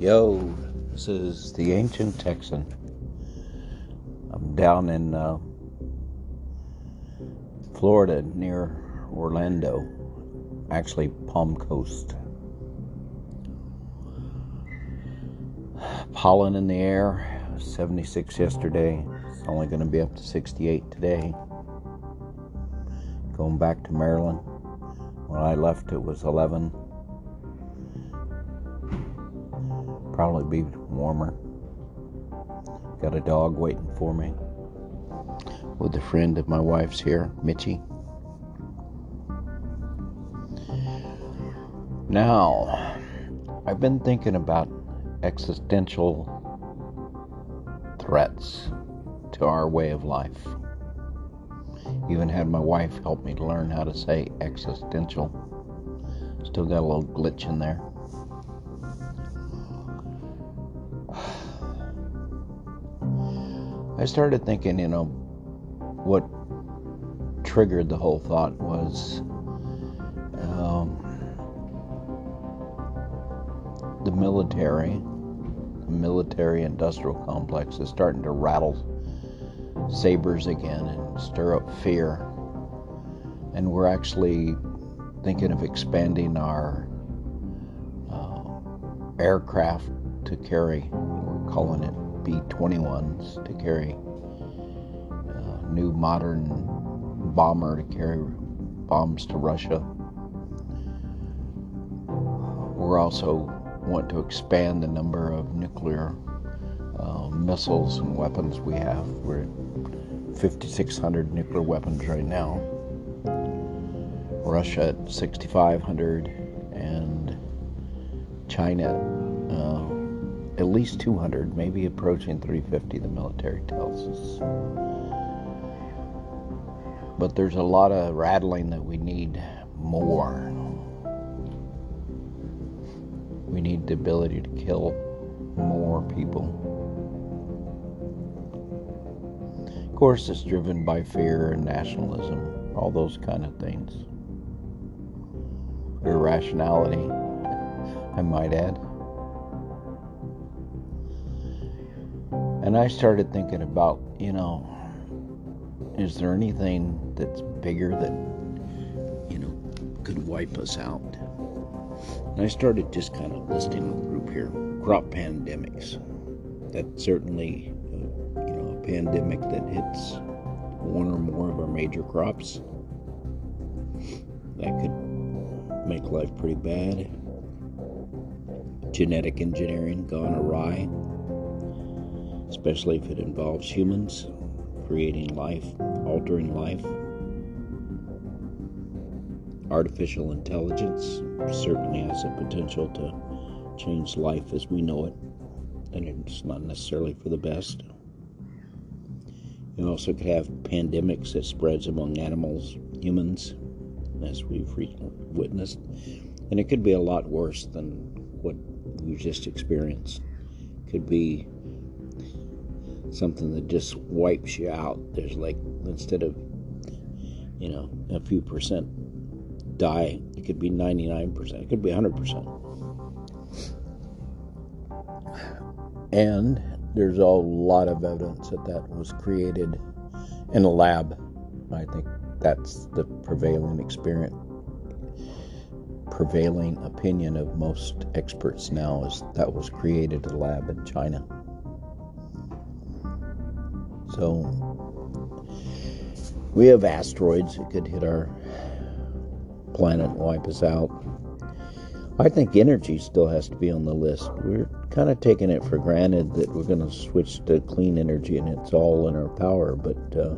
Yo, this is the Ancient Texan. I'm down in uh, Florida near Orlando, actually, Palm Coast. Pollen in the air, 76 yesterday. It's only going to be up to 68 today. Going back to Maryland. When I left, it was 11. Be warmer. Got a dog waiting for me. With a friend of my wife's here, Mitchie. Now, I've been thinking about existential threats to our way of life. Even had my wife help me learn how to say existential. Still got a little glitch in there. I started thinking, you know, what triggered the whole thought was um, the military, the military industrial complex is starting to rattle sabers again and stir up fear. And we're actually thinking of expanding our uh, aircraft to carry, we're calling it B 21s to carry uh, new modern bomber to carry bombs to Russia. We're also want to expand the number of nuclear uh, missiles and weapons we have. We're at 5,600 nuclear weapons right now. Russia at 6,500 and China uh, at least 200, maybe approaching 350, the military tells us. But there's a lot of rattling that we need more. We need the ability to kill more people. Of course, it's driven by fear and nationalism, all those kind of things. Irrationality, I might add. And I started thinking about, you know, is there anything that's bigger that, you know, could wipe us out? And I started just kind of listing a group here crop pandemics. That's certainly, uh, you know, a pandemic that hits one or more of our major crops. That could make life pretty bad. Genetic engineering gone awry, especially if it involves humans creating life, altering life. Artificial intelligence certainly has the potential to change life as we know it, and it's not necessarily for the best. You also could have pandemics that spreads among animals, humans, as we've witnessed, and it could be a lot worse than what we just experienced. Could be something that just wipes you out. There's like instead of you know a few percent die. It could be 99%, it could be 100%. And there's a lot of evidence that that was created in a lab. I think that's the prevailing experience, prevailing opinion of most experts now is that was created a lab in China. So we have asteroids that could hit our planet and wipe us out. I think energy still has to be on the list. We're kind of taking it for granted that we're going to switch to clean energy and it's all in our power, but uh,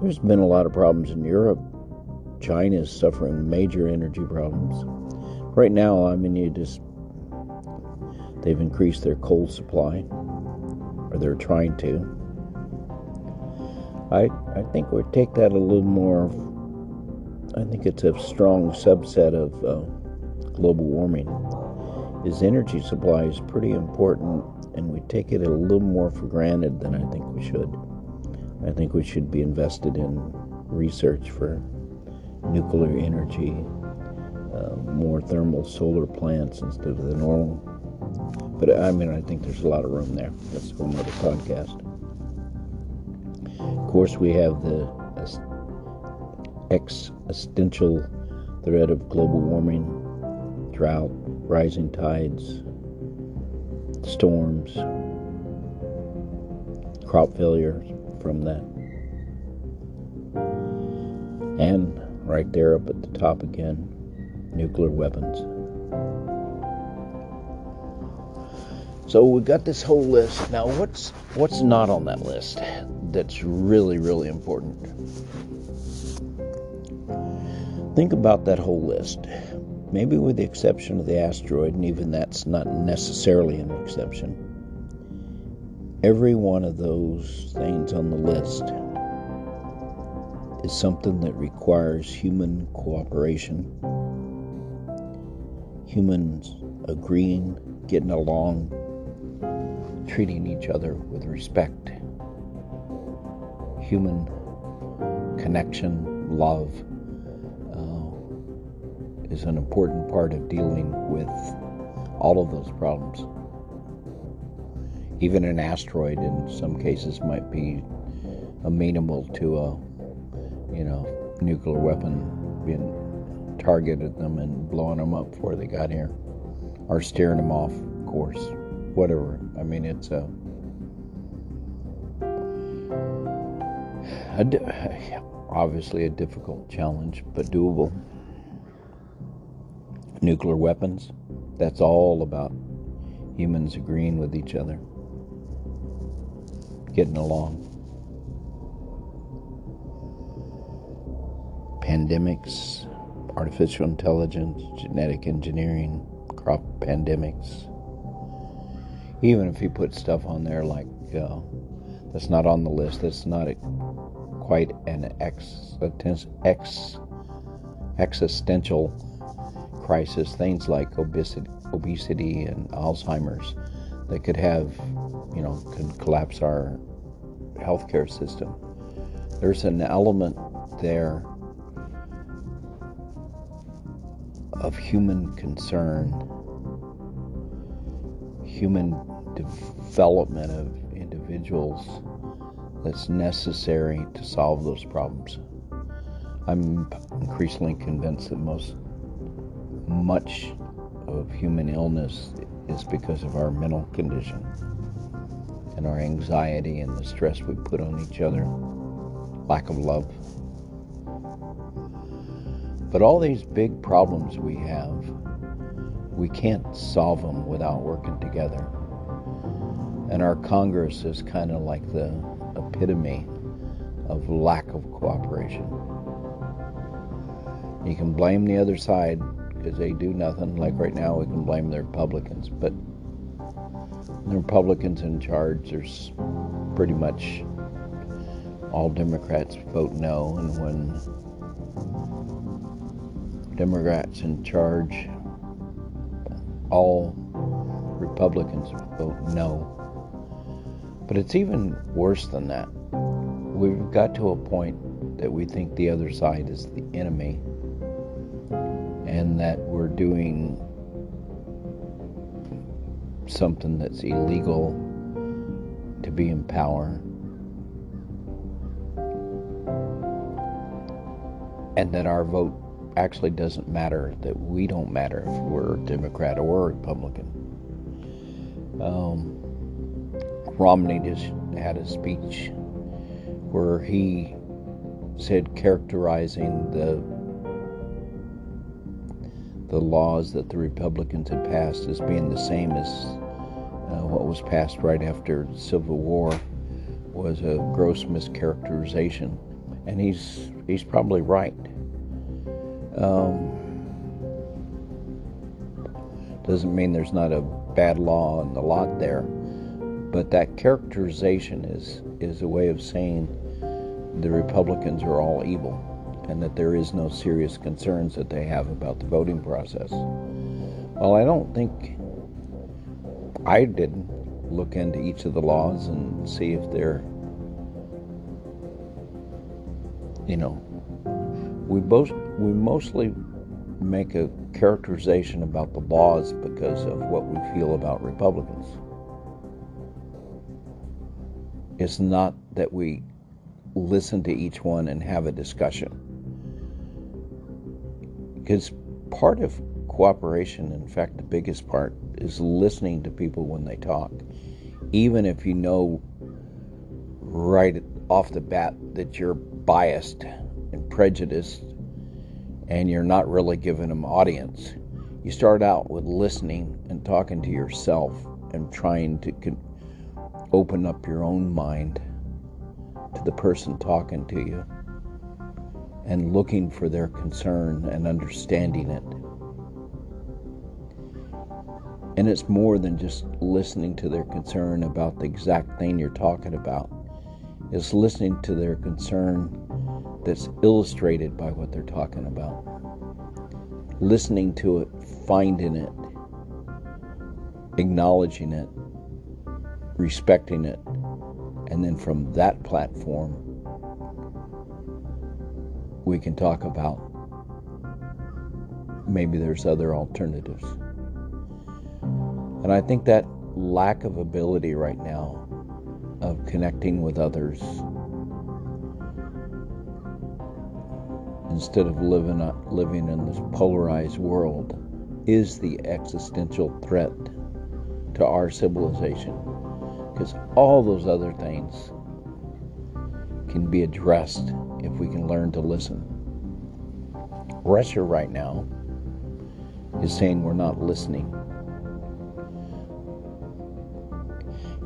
there's been a lot of problems in Europe. China is suffering major energy problems. Right now, I mean, you just, they've increased their coal supply, or they're trying to. I, I think we take that a little more I think it's a strong subset of uh, global warming. Is energy supply is pretty important, and we take it a little more for granted than I think we should. I think we should be invested in research for nuclear energy, uh, more thermal solar plants instead of the normal. But I mean, I think there's a lot of room there. That's for another podcast. Of course, we have the existential threat of global warming, drought, rising tides, storms, crop failures from that. And right there up at the top again, nuclear weapons. So we got this whole list. Now what's what's not on that list that's really really important? Think about that whole list. Maybe with the exception of the asteroid, and even that's not necessarily an exception. Every one of those things on the list is something that requires human cooperation, humans agreeing, getting along, treating each other with respect, human connection, love uh, is an important part of dealing with all of those problems. Even an asteroid, in some cases, might be amenable to a you know, nuclear weapon being targeted them and blowing them up before they got here, or steering them off course, whatever. I mean, it's uh, a, a obviously a difficult challenge, but doable. Nuclear weapons, that's all about humans agreeing with each other, getting along. pandemics, artificial intelligence, genetic engineering, crop pandemics. Even if you put stuff on there like uh, that's not on the list, that's not a, quite an ex, ex, existential crisis, things like obesity, obesity and Alzheimer's that could have, you know, could collapse our healthcare system. There's an element there of human concern, human development of individuals that's necessary to solve those problems. I'm increasingly convinced that most much of human illness is because of our mental condition and our anxiety and the stress we put on each other, lack of love. But all these big problems we have, we can't solve them without working together. And our Congress is kind of like the epitome of lack of cooperation. You can blame the other side because they do nothing. Like right now, we can blame the Republicans, but the Republicans in charge, there's pretty much all Democrats vote no, and when Democrats in charge, all Republicans vote no. But it's even worse than that. We've got to a point that we think the other side is the enemy and that we're doing something that's illegal to be in power. And that our vote actually doesn't matter, that we don't matter if we're a Democrat or Republican. Um, Romney just had a speech where he said characterizing the the laws that the Republicans had passed as being the same as uh, what was passed right after the Civil War was a gross mischaracterization, and he's he's probably right. Um, doesn't mean there's not a bad law in the lot there, but that characterization is is a way of saying the Republicans are all evil and that there is no serious concerns that they have about the voting process. Well, I don't think I didn't look into each of the laws and see if they're you know we both we mostly make a characterization about the laws because of what we feel about Republicans. It's not that we listen to each one and have a discussion. Because part of cooperation, in fact, the biggest part, is listening to people when they talk. Even if you know right off the bat that you're biased and prejudiced and you're not really giving them audience. You start out with listening and talking to yourself and trying to con- open up your own mind to the person talking to you and looking for their concern and understanding it. And it's more than just listening to their concern about the exact thing you're talking about. It's listening to their concern that's illustrated by what they're talking about. Listening to it, finding it, acknowledging it, respecting it, and then from that platform, we can talk about maybe there's other alternatives. And I think that lack of ability right now of connecting with others instead of living living in this polarized world is the existential threat to our civilization because all those other things can be addressed if we can learn to listen. Russia right now is saying we're not listening.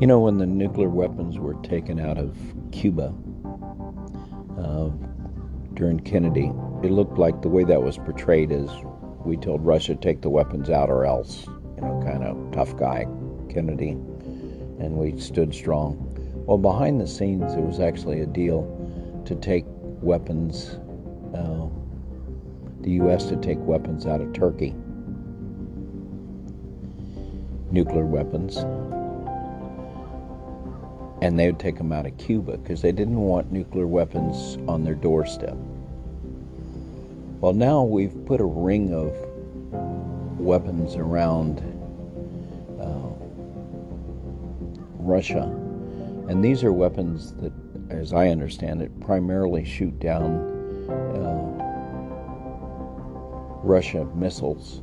You know, when the nuclear weapons were taken out of Cuba, uh, during Kennedy, it looked like the way that was portrayed is we told Russia take the weapons out or else, you know, kind of tough guy Kennedy, and we stood strong. Well, behind the scenes, it was actually a deal to take weapons, uh, the U.S. to take weapons out of Turkey, nuclear weapons, and they would take them out of Cuba because they didn't want nuclear weapons on their doorstep. Well, now we've put a ring of weapons around Russia, and these are weapons that, as I understand it, primarily shoot down uh, Russia missiles.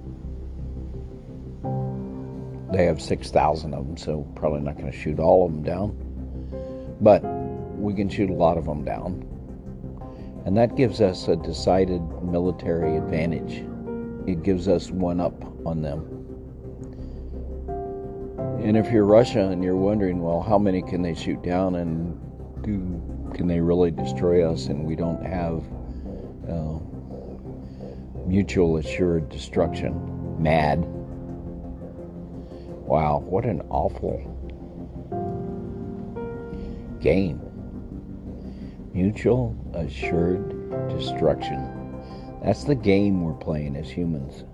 They have 6,000 of them, so probably not going to shoot all of them down but we can shoot a lot of them down. And that gives us a decided military advantage. It gives us one up on them. And if you're Russia and you're wondering, well, how many can they shoot down and do, can they really destroy us and we don't have uh, mutual assured destruction? Mad. Wow, what an awful game mutual assured destruction. That's the game we're playing as humans.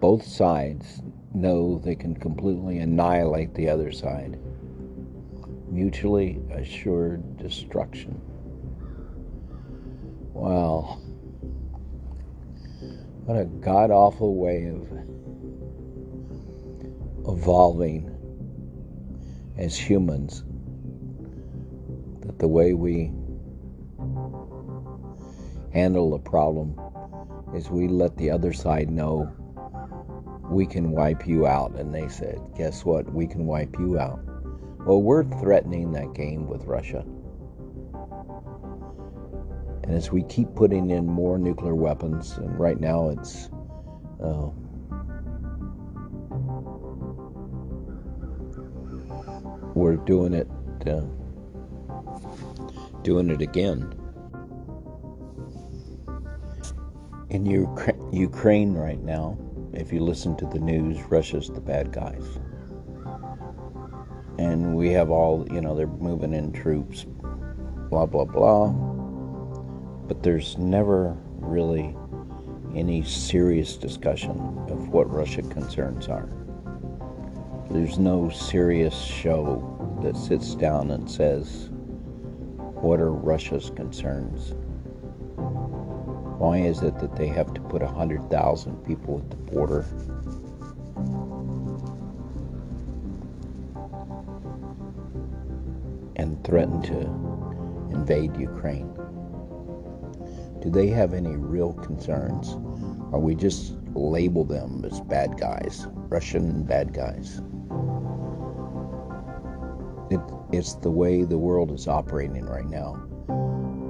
Both sides know they can completely annihilate the other side. Mutually assured destruction. Wow. What a god awful way of evolving as humans that the way we handle a problem is we let the other side know we can wipe you out. And they said, Guess what? We can wipe you out. Well, we're threatening that game with Russia. And as we keep putting in more nuclear weapons, and right now it's uh, we're doing it, uh, doing it again. In Ukraine right now, if you listen to the news, Russia's the bad guys. And we have all, you know, they're moving in troops, blah, blah, blah. But there's never really any serious discussion of what Russia concerns are. There's no serious show that sits down and says, What are Russia's concerns? Why is it that they have to put 100,000 people at the border? And threaten to invade Ukraine? Do they have any real concerns? Or we just label them as bad guys, Russian bad guys? It, it's the way the world is operating right now,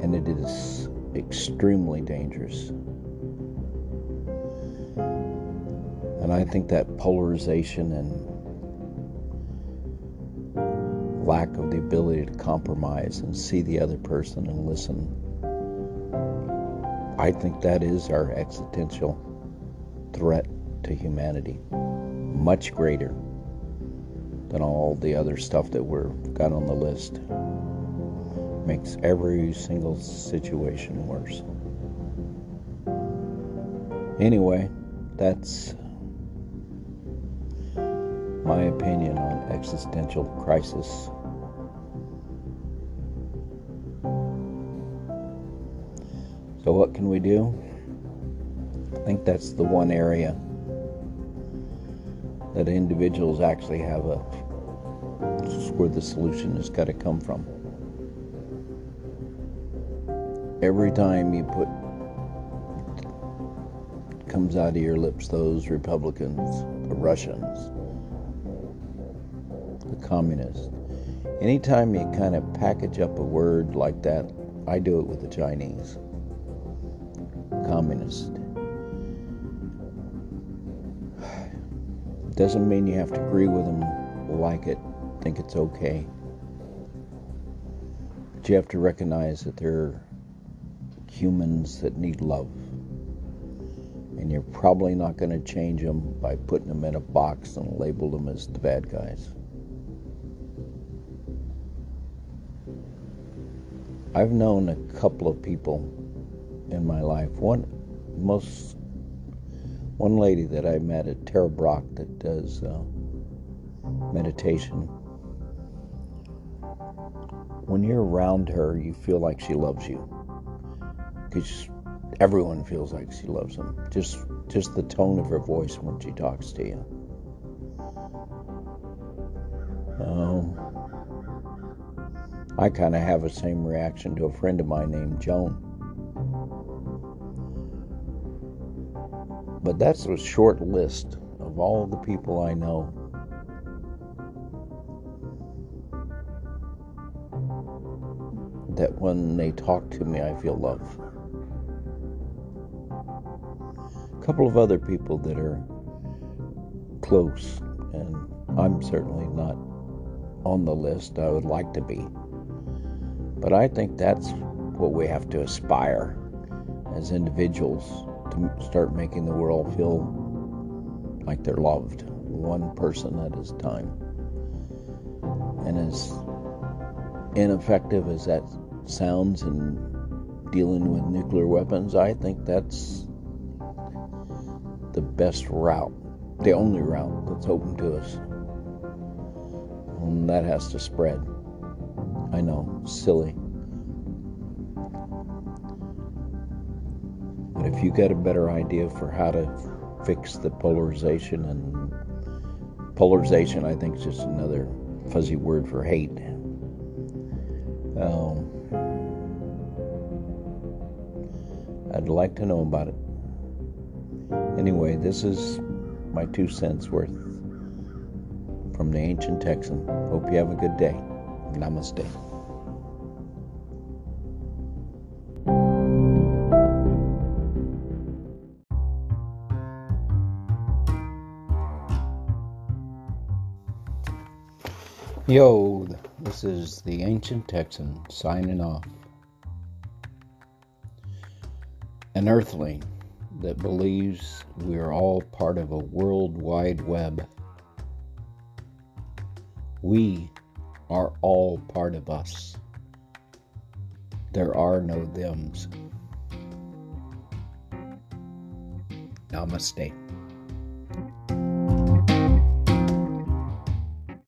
and it is extremely dangerous. And I think that polarization and lack of the ability to compromise and see the other person and listen, I think that is our existential threat to humanity. Much greater than all the other stuff that we've got on the list. Makes every single situation worse. Anyway, that's my opinion on existential crisis. So, what can we do? I think that's the one area that individuals actually have a where the solution has got to come from. Every time you put comes out of your lips those Republicans, the Russians, the communists. Anytime you kind of package up a word like that, I do it with the Chinese. Communist. Doesn't mean you have to agree with them, like it, think it's okay. But you have to recognize that they're humans that need love. And you're probably not going to change them by putting them in a box and label them as the bad guys. I've known a couple of people in my life. One most one lady that I met at Tara Brach that does uh, meditation. When you're around her, you feel like she loves you. Because everyone feels like she loves them. Just just the tone of her voice when she talks to you. Um, I kind of have the same reaction to a friend of mine named Joan. But that's a short list of all the people I know. That when they talk to me, I feel love. Couple of other people that are close, and I'm certainly not on the list. I would like to be. But I think that's what we have to aspire as individuals to start making the world feel like they're loved, one person at a time. And as ineffective as that sounds in dealing with nuclear weapons, I think that's the best route, the only route that's open to us. And that has to spread. I know, silly. But if you get a better idea for how to fix the polarization and polarization, I think is just another fuzzy word for hate. Um, I'd like to know about it. Anyway, this is my two cents worth from the ancient Texan. Hope you have a good day. Namaste. Yo, this is the Ancient Texan signing off. An earthling that believes we are all part of a worldwide web. We are all part of us. There are no thems. Namaste.